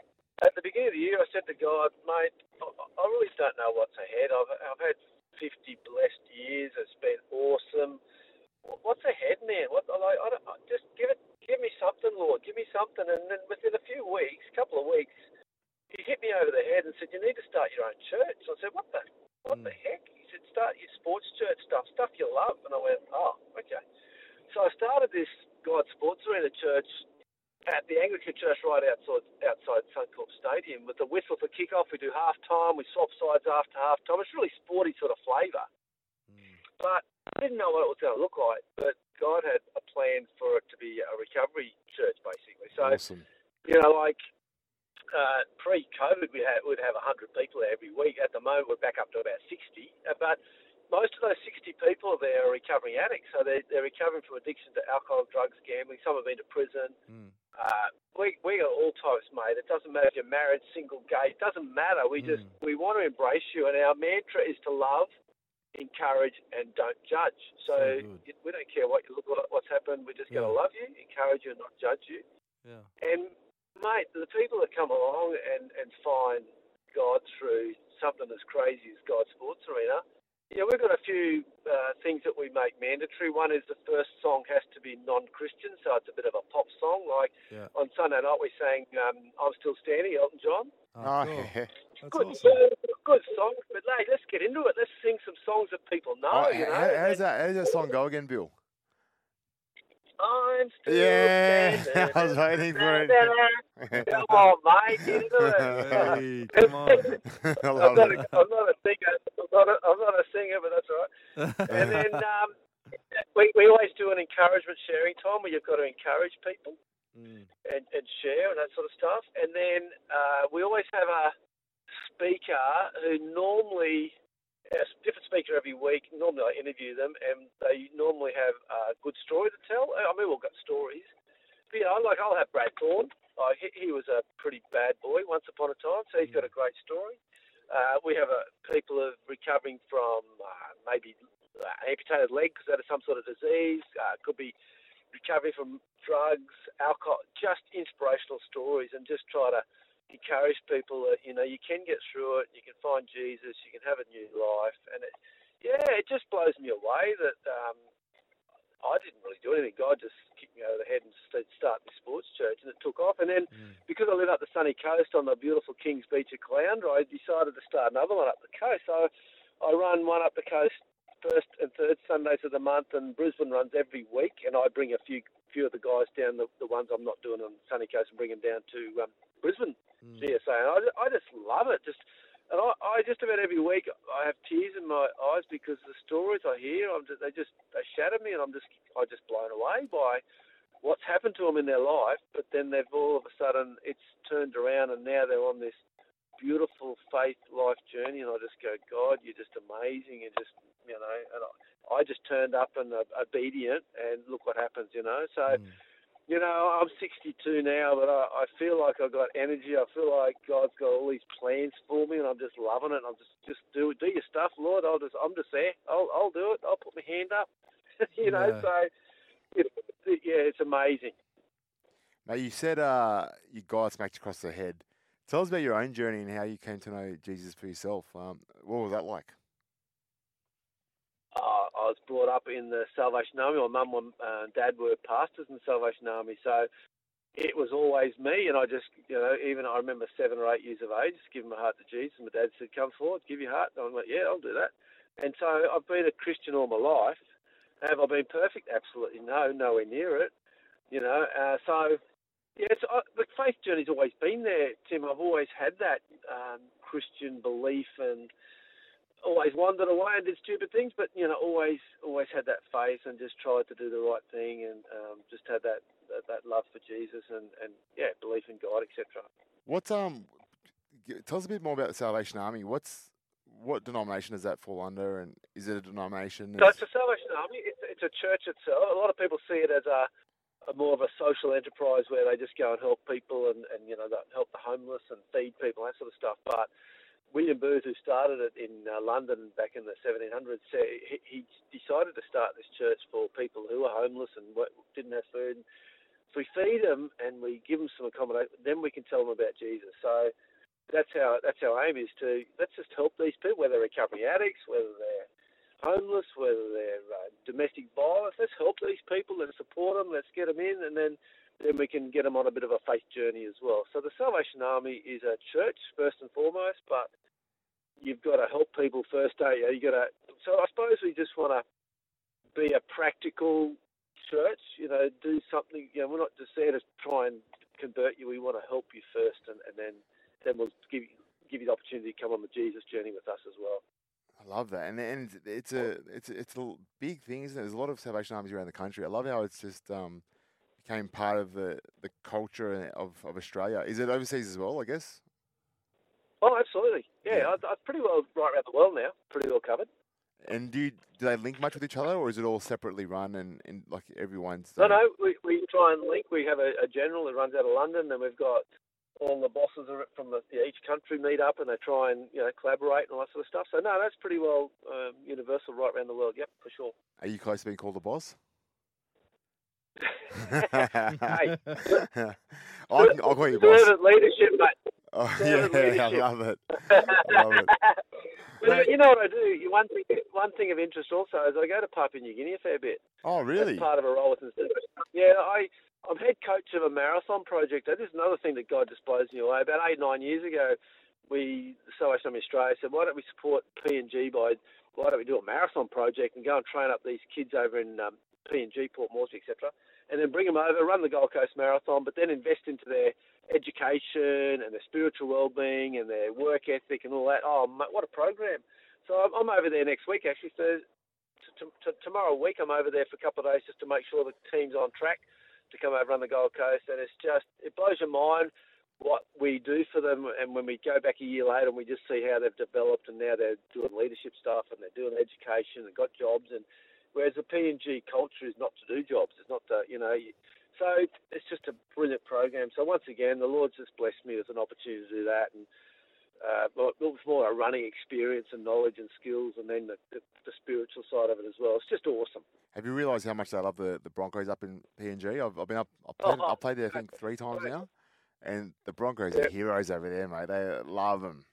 Speaker 3: at the beginning of the year, I said to God, mate, I, I really don't know what's ahead. I've I've had 50 blessed years. It's been awesome. What's ahead, man? What like? I don't, just give it, give me something, Lord. Give me something. And then within a few weeks, couple of weeks, he hit me over the head and said, "You need to start your own church." I said, "What the, what the hmm. heck?" He said, "Start your sports church stuff, stuff you love." And I went, "Oh, okay." So I started this God Sports Arena church at the Anglican Church right outside outside Suncorp Stadium with the whistle for kickoff. We do half time. We swap sides after half time. It's really sporty sort of flavour.
Speaker 2: Mm.
Speaker 3: But I didn't know what it was going to look like. But God had a plan for it to be a recovery church, basically. So
Speaker 1: awesome.
Speaker 3: you know, like uh, pre-COVID, we had would have 100 people there every week. At the moment, we're back up to about 60. Uh, but most of those 60 people there are recovering addicts, so they're, they're recovering from addiction to alcohol, drugs, gambling. Some have been to prison.
Speaker 2: Mm.
Speaker 3: Uh, we we got all types, mate. It doesn't matter if you're married, single, gay. It doesn't matter. We just
Speaker 2: Mm.
Speaker 3: we want to embrace you, and our mantra is to love, encourage, and don't judge. So,
Speaker 2: So
Speaker 3: we don't care what you look like, what's happened. We're just going to love you, encourage you, and not judge you.
Speaker 2: Yeah.
Speaker 3: And mate, the people that come along and, and find God through something as crazy as God Sports Arena, yeah, we've got a few uh, things that we make mandatory. One is the first song has to be non-Christian, so it's a bit of a pop song. Like
Speaker 2: Yeah.
Speaker 3: on Sunday night, we sang um, "I'm Still Standing," Elton John.
Speaker 2: Oh,
Speaker 1: Oh,
Speaker 2: cool.
Speaker 1: yeah.
Speaker 2: That's
Speaker 3: Good,
Speaker 2: awesome.
Speaker 3: song, good song, but hey, let's get into it. Let's sing some songs that people know.
Speaker 1: Oh,
Speaker 3: you know,
Speaker 1: how, how that? How does that song go again, Bill? Yeah. I was waiting for it.
Speaker 3: Come on, mate, get into it.
Speaker 2: Hey, come on.
Speaker 1: I
Speaker 3: I'm not, a. I'm not a singer. I'm not a, I'm not a singer, but that's all right. And then um, we, we always do an encouragement sharing time where you've got to encourage people
Speaker 2: Mm.
Speaker 3: and, and share and that sort of stuff. And then uh, we always have a speaker who normally a different speaker every week. Normally, I interview them, and they normally have a good story to tell. I mean, we've all got stories. But, you know, like I'll have Brad Thorn. Uh, he, he was a pretty bad boy once upon a time, so he's got a great story. Uh, we have uh, people are recovering from uh, maybe uh, amputated leg because they had some sort of disease. Uh, could be recovering from drugs, alcohol. Just inspirational stories, and just try to encourage people that you know you can get through it. You can find Jesus. You can have a new life, and it, yeah, it just blows me away that um, I didn't really do anything. God just kicked me over the head and said, start this sports church, and it took off. And then
Speaker 2: Mm.
Speaker 3: because I live up the sunny coast on the beautiful Kings Beach at Caloundra, I decided to start another one up the coast. So I run one up the coast first and third Sundays of the month, and Brisbane runs every week. And I bring a few few of the guys down, the, the ones I'm not doing on sunny coast, and bring them down to um, Brisbane
Speaker 2: Mm.
Speaker 3: GSA. And I, I just love it. Just and I, I just about every week I have tears in my eyes because the stories I hear, I'm just, they just they shatter me, and I'm just I just blown away by what's happened to them in their life. But then they've all of a sudden it's turned around, and now they're on this beautiful faith life journey. And I just go, God, you're just amazing, and just you know, and I, I just turned up and uh, obedient, and look what happens, you know. So
Speaker 2: Mm.
Speaker 3: you know, I'm 62 now, but I, I feel like I've got energy. I feel like God's got all these plans for me, and I'm just loving it. I'm just, just do do your stuff, Lord. I'll just, I'm just there. I'll, I'll do it. I'll put my hand up. you know,
Speaker 2: Yeah.
Speaker 3: so it, it, yeah, it's amazing.
Speaker 1: Now you said uh, you got smacked across the head. Tell us about your own journey and how you came to know Jesus for yourself. Um, what was that like?
Speaker 3: uh, I was brought up in the Salvation Army. My mum and uh, dad were pastors in the Salvation Army, so it was always me. And I just, you know, even I remember seven or eight years of age, giving my heart to Jesus. And my dad said, "Come forward, give your heart." And I'm like, "Yeah, I'll do that." And so I've been a Christian all my life. Have I been perfect? Absolutely no, nowhere near it. You know, uh, so yeah, it's, uh, the faith journey's always been there, Tim. I've always had that um, Christian belief and always wandered away and did stupid things, but you know, always always had that faith and just tried to do the right thing and um, just had that, that that love for Jesus and and yeah, belief in God, etc.
Speaker 1: What's um? Tell us a bit more about the Salvation Army. What's what denomination does that fall under, and is it a denomination?
Speaker 3: So it's a Salvation Army. It's, it's a church itself. A lot of people see it as a, a more of a social enterprise where they just go and help people and, and you know help the homeless and feed people that sort of stuff. But William Booth, who started it in uh, London back in the 1700s, he, he decided to start this church for people who were homeless and didn't have food. So we feed them and we give them some accommodation. Then we can tell them about Jesus. So that's how that's our aim is to let's just help these people, whether they're recovering addicts, whether they're homeless, whether they're uh, domestic violence. Let's help these people. Let's support them. Let's get them in, and then then we can get them on a bit of a faith journey as well. So the Salvation Army is a church first and foremost, but you've got to help people first, don't you? You got to. So I suppose we just want to be a practical church. You know, do something. You know, we're not just there to try and convert you. We want to help you first, and, and then then we'll give you give you the opportunity to come on the Jesus journey with us as well.
Speaker 1: I love that, and and it's a it's a, it's a big thing, isn't it? There's a lot of Salvation Armies around the country. I love how it's just um became part of the the culture of of Australia. Is it overseas as well? I guess.
Speaker 3: Oh, absolutely. Yeah,
Speaker 1: Yeah.
Speaker 3: I, I'm pretty well right around the world now. Pretty well covered.
Speaker 1: And do you, do they link much with each other, or is it all separately run and, and like everyone's?
Speaker 3: No,
Speaker 1: um,
Speaker 3: no, we, we try and link. We have a, a general that runs out of London, and we've got all the bosses are from the, each country meet up and they try and you know collaborate and all that sort of stuff. So no, that's pretty well um, universal right around the world. Yep, for sure.
Speaker 1: Are you close to being called the boss?
Speaker 3: Hey,
Speaker 1: I can, I'll call you boss.
Speaker 3: servant leadership, mate.
Speaker 1: Oh, yeah, I love it. I love it.
Speaker 3: Well, you know what I do? One thing, one thing of interest also is I go to Papua New Guinea a fair bit.
Speaker 1: Oh, really?
Speaker 3: That's part of a role within. Yeah, I, I'm head coach of a marathon project. That is another thing that God blows me away. About eight, nine years ago, we, the Salvation Army Australia, said, why don't we support PNG by, why don't we do a marathon project and go and train up these kids over in um, PNG, Port Moresby, etc., and then bring them over, run the Gold Coast Marathon, but then invest into their education and their spiritual well-being and their work ethic and all that. Oh, what a program! So I'm, I'm over there next week, actually. So t- t- tomorrow week, I'm over there for a couple of days just to make sure the team's on track to come over on the Gold Coast, and it's just it blows your mind what we do for them, and when we go back a year later and we just see how they've developed, and now they're doing leadership stuff and they're doing education and got jobs, and whereas the PNG culture is not to do jobs, it's not to you know. So it's just a brilliant program. So once again, the Lord's just blessed me with an opportunity to do that, and uh, well, it's more a running experience and knowledge and skills, and then the, the, the, spiritual side of it as well. It's just awesome.
Speaker 1: Have you realised how much I love the, the Broncos up in PNG? I've, I've been up, I've played, oh, I've played there I think three times now, and the Broncos yeah. are heroes over there, mate. They love them.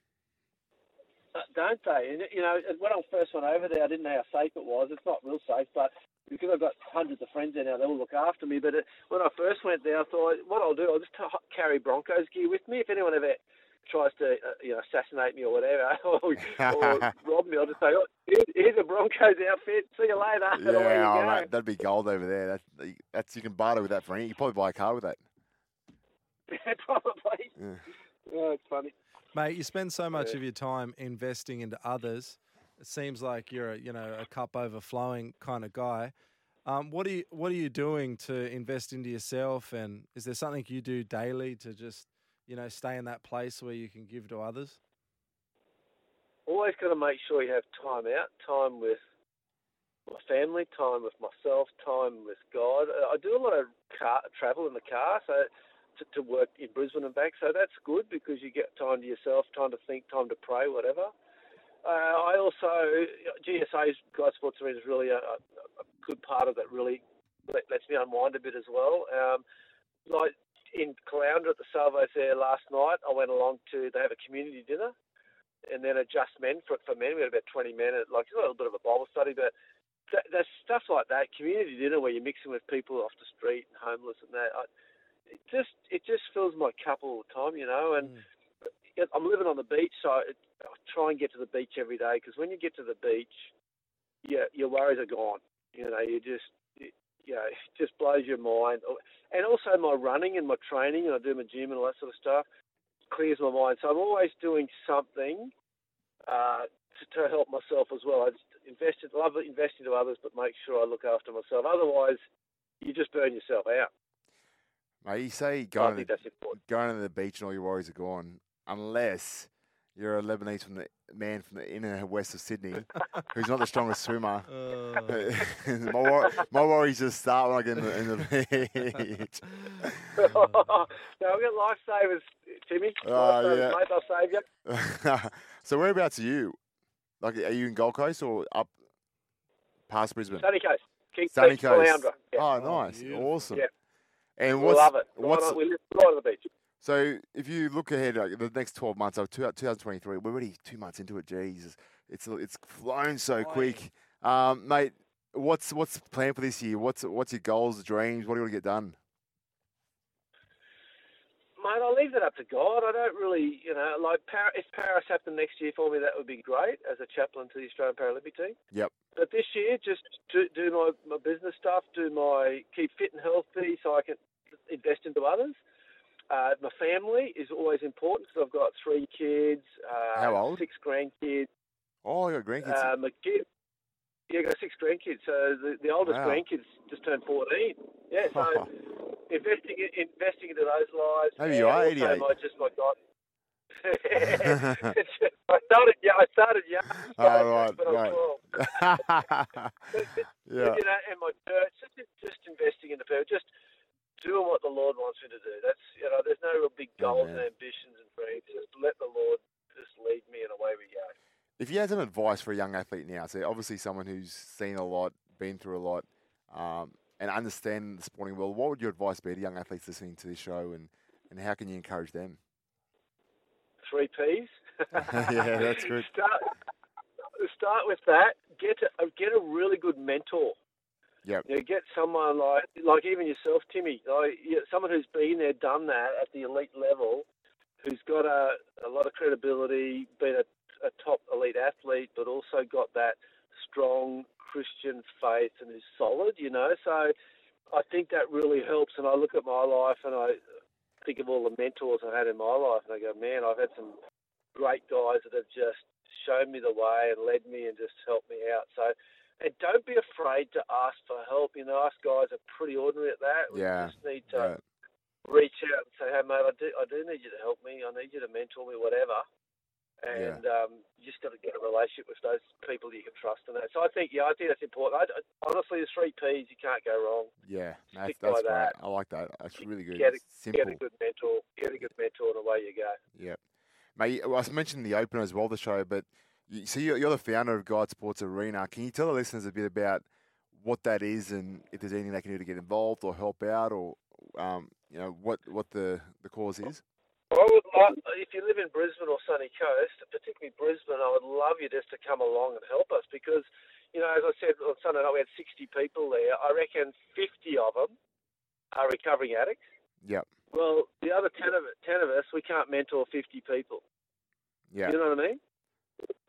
Speaker 3: Uh, don't they? And, you know, when I first went over there, I didn't know how safe it was. It's not real safe, but because I've got hundreds of friends there now, they all look after me. But it, when I first went there, I thought, what I'll do, I'll just t- carry Broncos gear with me. If anyone ever tries to uh, you know assassinate me or whatever, or, or rob me, I'll just say, oh, here's, here's, a Broncos outfit. See you later.
Speaker 1: Yeah,
Speaker 3: oh,
Speaker 1: mate, that'd be gold over there. That's, that's you can barter with that for any. You probably buy a car with that.
Speaker 3: Yeah, probably. Yeah. Oh, it's funny.
Speaker 2: Mate, you spend so much yeah. of your time investing into others. It seems like you're a you know a cup overflowing kind of guy. Um, what are you What are you doing to invest into yourself? And is there something you do daily to just you know, stay in that place where you can give to others?
Speaker 3: Always got to make sure you have time out, time with my family, time with myself, time with God. I do a lot of car, travel in the car, so to, to work in Brisbane and back. So that's good because you get time to yourself, time to think, time to pray, whatever. Uh, I also GSA's God Sports Arena is really a, a, good part of that. Really lets me unwind a bit as well. Um, like in Caloundra at the Salvos there last night. I went along to they have a community dinner, and then a just men for for men. We had about twenty men. At, like a little bit of a Bible study, but th- there's stuff like that. Community dinner where you're mixing with people off the street and homeless and that. I, it just it just fills my cup all the time, you know. And mm. I'm living on the beach, so I, I try and get to the beach every day because when you get to the beach, yeah, your worries are gone. You know, you just you know, it just blows your mind. And also my running and my training, and I do my gym and all that sort of stuff, clears my mind. So I'm always doing something uh, to, to help myself as well. I just invest, love investing to others, but make sure I look after myself. Otherwise, you just burn yourself out.
Speaker 1: Mate, you say going, to going to the beach and all your worries are gone, unless you're a Lebanese from the man from the inner west of Sydney who's not the strongest swimmer. Uh. my, wor- my worries just start when I get in the, in the beach.
Speaker 3: no, I've got lifesavers, Timmy. Uh, yeah. mate, I'll save you.
Speaker 1: so whereabouts are you? Like, are you in Gold Coast or up past Brisbane?
Speaker 3: Sunny Coast. King
Speaker 1: Sunny Coast. Yeah. Oh, nice. Oh, awesome. Yeah. And what's,
Speaker 3: we love it.
Speaker 1: What's,
Speaker 3: right, we live right on the beach.
Speaker 1: So if you look ahead, like the next twelve months, of 2023, we're already two months into it. Jesus, it's it's flown so quick, um, mate. What's what's the plan for this year? What's what's your goals, dreams? What do you want to get done?
Speaker 3: Mate, I'll leave that up to God. I don't really, you know, like if Paris happened next year for me, that would be great as a chaplain to the Australian Paralympic team.
Speaker 1: Yep.
Speaker 3: But this year, just do, do my, my business stuff, do my keep fit and healthy, so I can invest into others. Uh, my family is always important because I've got three kids. Uh,
Speaker 1: How old?
Speaker 3: Six grandkids.
Speaker 1: Oh, you got grandkids.
Speaker 3: Uh, my kid, yeah, I got six grandkids. So the, the oldest wow. grandkids just turned 14. Yeah, so investing investing into those lives.
Speaker 1: Maybe you are 88.
Speaker 3: I just my God. I started yeah, I started young.
Speaker 1: Oh, right, right.
Speaker 3: yeah. You know, and my church, just, just investing in the people, just doing what the Lord wants me to do. That's you know, there's no real big goals and ambitions and dreams. Just let the Lord just lead me, and away we go.
Speaker 1: If you had some advice for a young athlete now, so obviously someone who's seen a lot, been through a lot, um, and understand the sporting world, what would your advice be to young athletes listening to this show, and, and how can you encourage them?
Speaker 3: Three P's.
Speaker 1: yeah, that's good.
Speaker 3: Start, start with that. Get a, get a really good mentor.
Speaker 1: Yeah.
Speaker 3: You know, get someone like like even yourself, Timmy, like someone who's been there, done that at the elite level, who's got a, a lot of credibility, been a, a top elite athlete, but also got that strong Christian faith and is solid. You know, so I think that really helps. And I look at my life and I think of all the mentors I've had in my life, and I go, man, I've had some great guys that have just shown me the way and led me and just helped me out. So and don't be afraid to ask for help. You know, us guys are pretty ordinary at that. We
Speaker 1: yeah,
Speaker 3: just need to, right. reach out and say, "Hey, mate, I do, I do need you to help me. I need you to mentor me, whatever." And um, you just got to get a relationship with those people you can trust and that. So I think, yeah, I think that's important. I, honestly, the three P's you can't go wrong.
Speaker 1: Yeah, that's,
Speaker 3: Stick
Speaker 1: that's
Speaker 3: that.
Speaker 1: I like that. That's really good.
Speaker 3: Get a-
Speaker 1: Simple.
Speaker 3: Get a good mentor. Get a good mentor, and away you go.
Speaker 1: Yep. Mate, well, I mentioned the opener as well, the show, but so you're, you're the founder of God Sports Arena. Can you tell the listeners a bit about what that is and if there's anything they can do to get involved or help out or, um, you know, what, what the, the cause is?
Speaker 3: If you live in Brisbane or Sunny Coast, particularly Brisbane, I would love you just to come along and help us because, you know, as I said on Sunday night, we had 60 people there. I reckon 50 of them are recovering addicts.
Speaker 1: Yep.
Speaker 3: Well, the other 10 of, 10 of us, we can't mentor 50 people.
Speaker 1: Yeah.
Speaker 3: You know what I mean?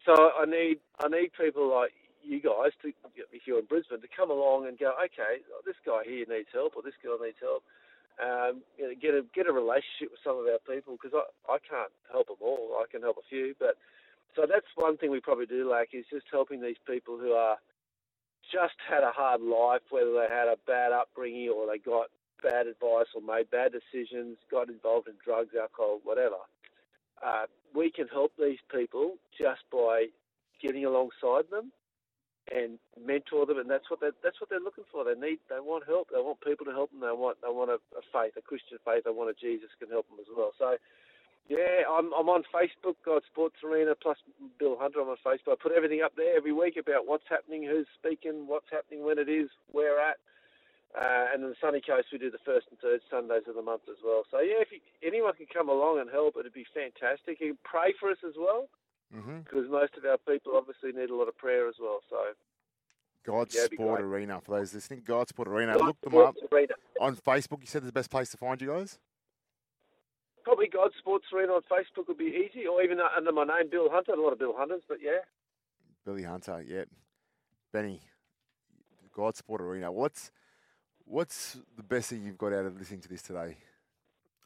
Speaker 3: So I need I need people like you guys to, if you're in Brisbane, to come along and go, okay, this guy here needs help or this girl needs help. Um, you know, get a get a relationship with some of our people because I I can't help them all. I can help a few, but so that's one thing we probably do lack is just helping these people who are just had a hard life, whether they had a bad upbringing or they got bad advice or made bad decisions, got involved in drugs, alcohol, whatever. Uh, we can help these people just by getting alongside them and mentor them, and that's what they that's what they're looking for. They need they want help. They want people to help them. They want they want a, a faith, a Christian faith. They want a Jesus can help them as well. So. Yeah, I'm I'm on Facebook, God Sports Arena, plus Bill Hunter. I'm on Facebook. I put everything up there every week about what's happening, who's speaking, what's happening, when it is, where at. Uh, and in the sunny coast, we do the first and third Sundays of the month as well. So yeah, if you, anyone can come along and help, it'd be fantastic. You can pray for us as well,
Speaker 1: Mm-hmm.
Speaker 3: because most of our people obviously need a lot of prayer as well. So
Speaker 1: God
Speaker 3: Yeah,
Speaker 1: Sport. Arena. For those listening, God Sport Arena.
Speaker 3: God
Speaker 1: Look them up
Speaker 3: Arena.
Speaker 1: on Facebook. You said the best place to find you guys?
Speaker 3: Probably God Sports Arena on Facebook would be easy, or even under my name, Bill Hunter. A lot of Bill Hunters, but yeah.
Speaker 1: Billy Hunter, yep. Benny, God Sport Arena. What's what's the best thing you've got out of listening to this today?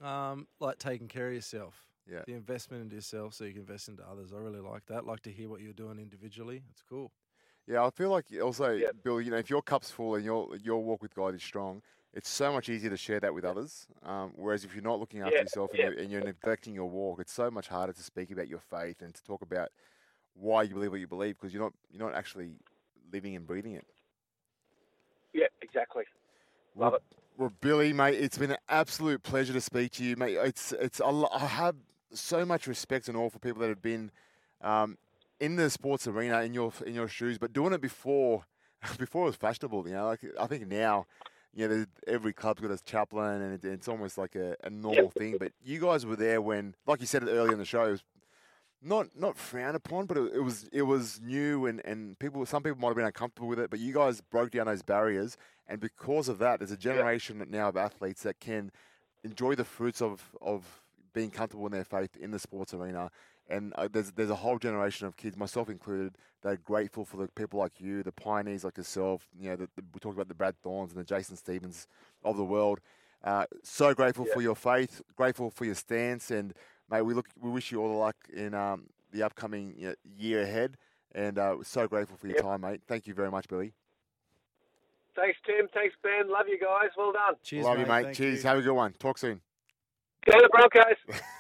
Speaker 2: Um, like taking care of yourself.
Speaker 1: Yeah.
Speaker 2: The investment into yourself so you can invest into others. I really like that. Like to hear what you're doing individually. It's cool.
Speaker 1: Yeah, I feel like also,
Speaker 3: Yeah.
Speaker 1: Bill, you know, if your cup's full and your your walk with God is strong, it's so much easier to share that with others. Um, whereas if you're not looking after
Speaker 3: Yeah,
Speaker 1: yourself and,
Speaker 3: yeah.
Speaker 1: you're, and you're neglecting your walk, it's so much harder to speak about your faith and to talk about why you believe what you believe because you're not you're not actually living and breathing it.
Speaker 3: Yeah, exactly. Love
Speaker 1: well,
Speaker 3: it.
Speaker 1: Well, Billy, mate, it's been an absolute pleasure to speak to you, mate. It's it's I have so much respect and awe for people that have been um, in the sports arena in your in your shoes, but doing it before before it was fashionable. You know, like I think now, you know, every club's got a chaplain, and it, it's almost like a, a normal thing. But you guys were there when, like you said earlier in the show, it was not not frowned upon, but it, it was it was new, and and people some people might have been uncomfortable with it, but you guys broke down those barriers, and because of that, there's a generation now of athletes that can enjoy the fruits of of being comfortable in their faith in the sports arena. And uh, there's there's a whole generation of kids, myself included, that are grateful for the people like you, the pioneers like yourself. You know, the, the, we talked about the Brad Thorns and the Jason Stevens of the world. Uh, so grateful
Speaker 3: Yeah.
Speaker 1: for your faith, grateful for your stance, and mate, we look, we wish you all the luck in um, the upcoming you know, year ahead. And uh, so grateful for your
Speaker 3: Yep.
Speaker 1: time, mate. Thank you very much, Billy.
Speaker 3: Thanks, Tim. Thanks, Ben. Love you guys. Well done.
Speaker 2: Cheers,
Speaker 1: Love you, mate.
Speaker 2: Thank
Speaker 1: Cheers.
Speaker 2: you.
Speaker 1: Have a good one. Talk soon.
Speaker 3: Go the Broncos.